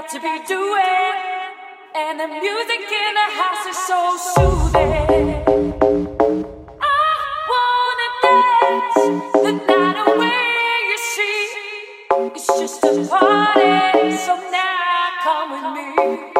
got to be doing. And the music in the house is so soothing. I wanna dance the night away, you see. It's just a party, so now come with me.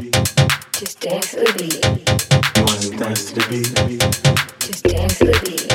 Just dance to the beat. You wanna dance to the beat? Just dance to the beat.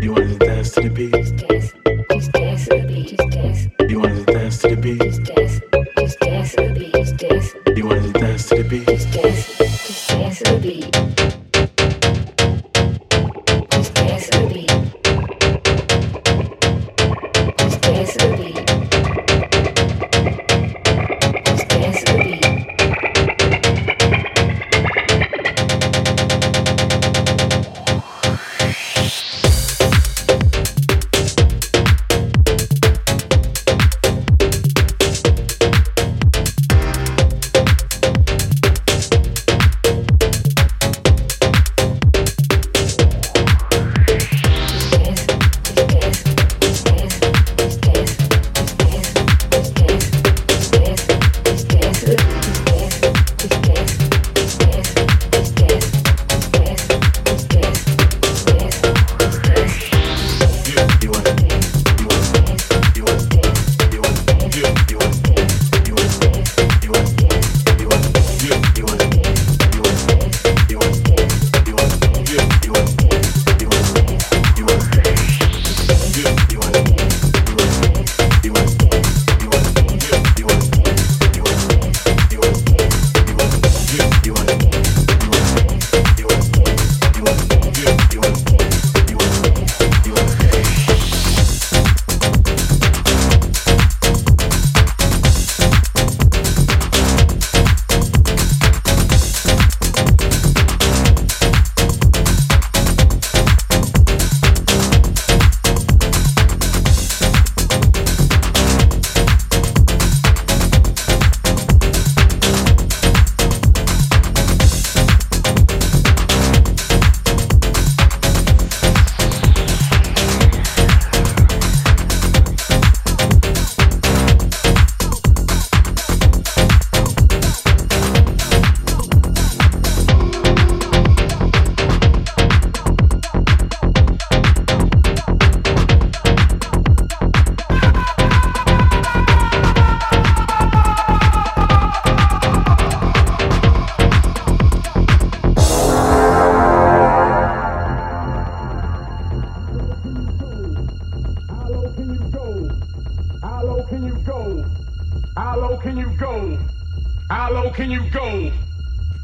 You want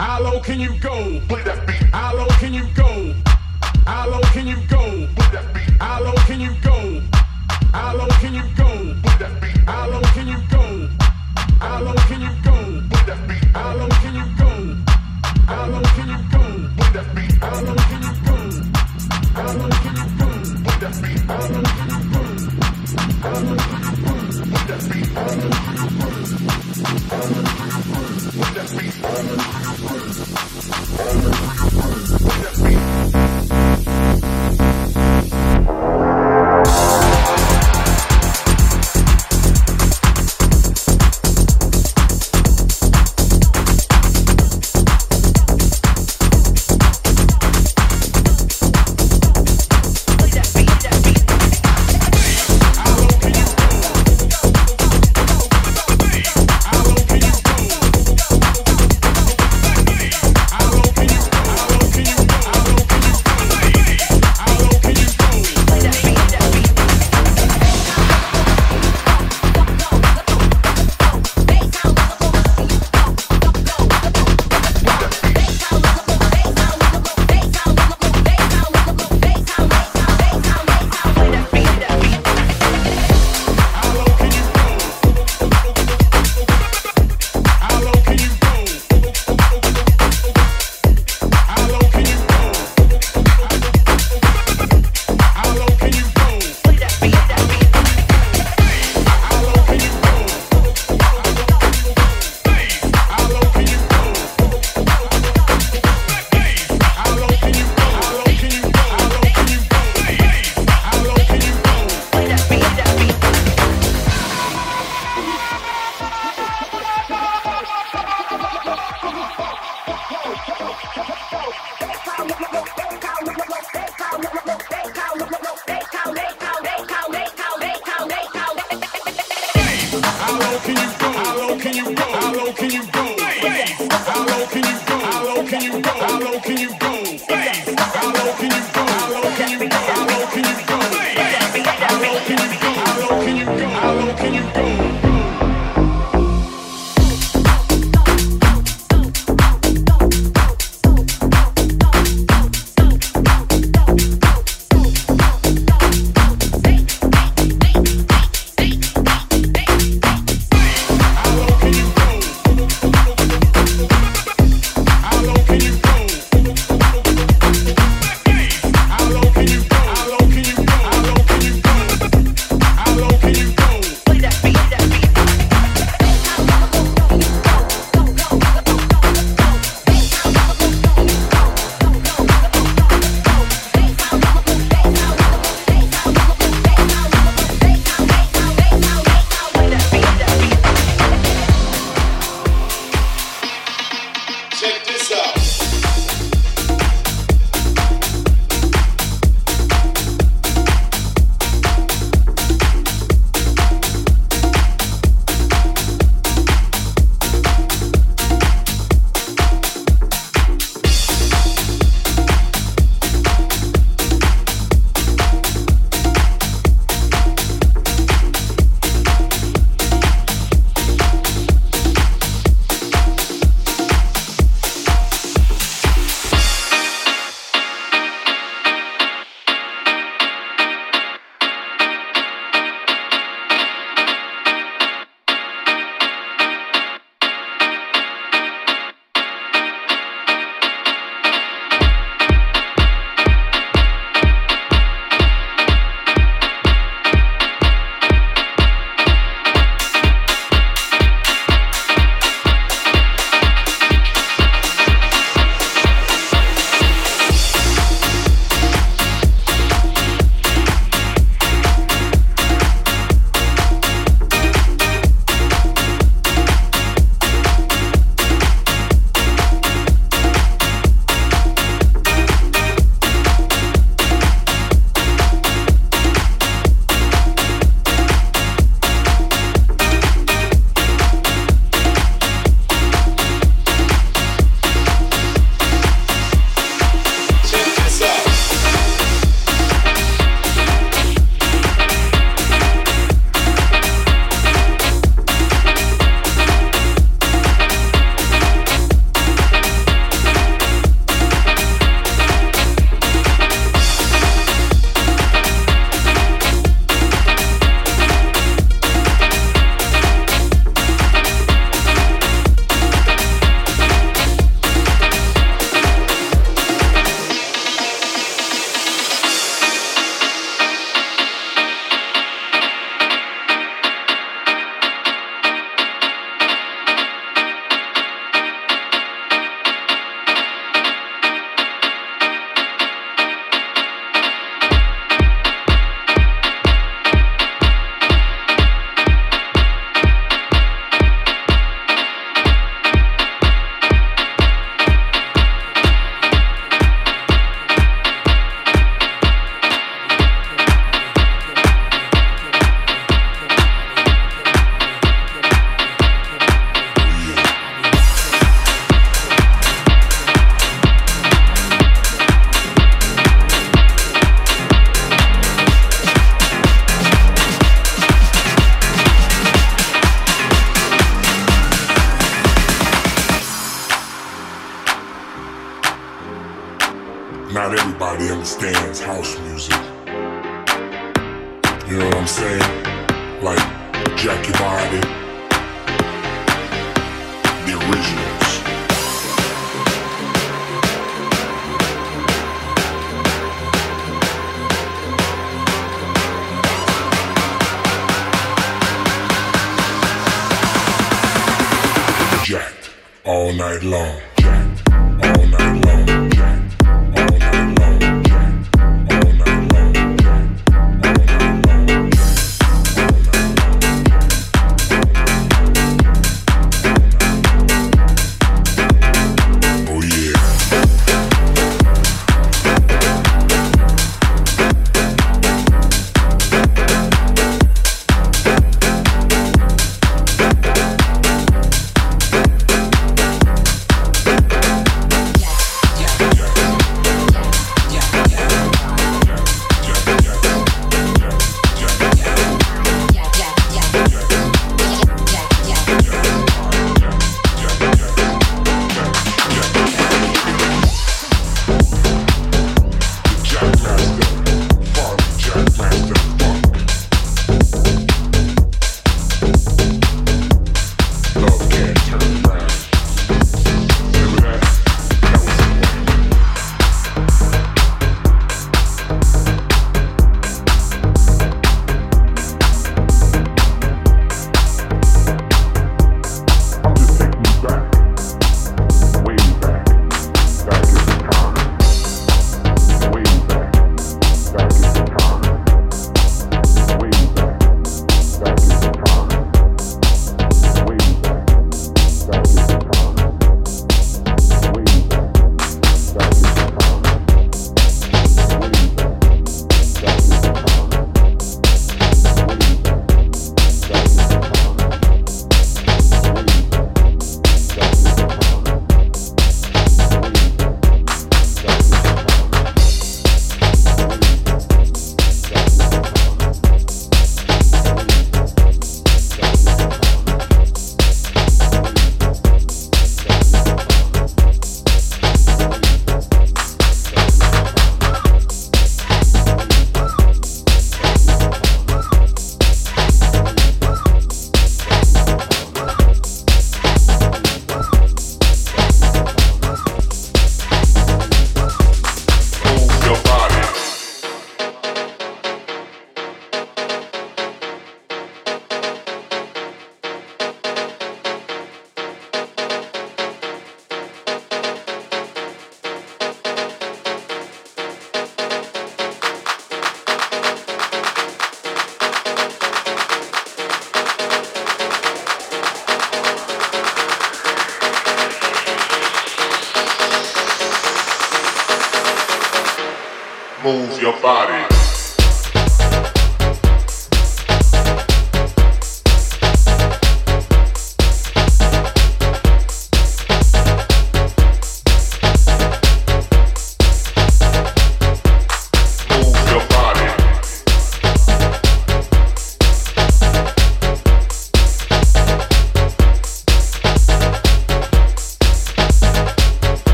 How low can you go? Play that beat. How low can you go? How low can you go? Play that beat. How low can you go? How low can you go? Play that beat. How low can you go? How low can you go? Play that beat. How low can you go? How low can you go? Play that beat. How low can you go? How low can you go? Play that beat. How low can you go? How low can you go? Play that beat.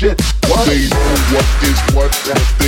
Shit. What? They know what is what, what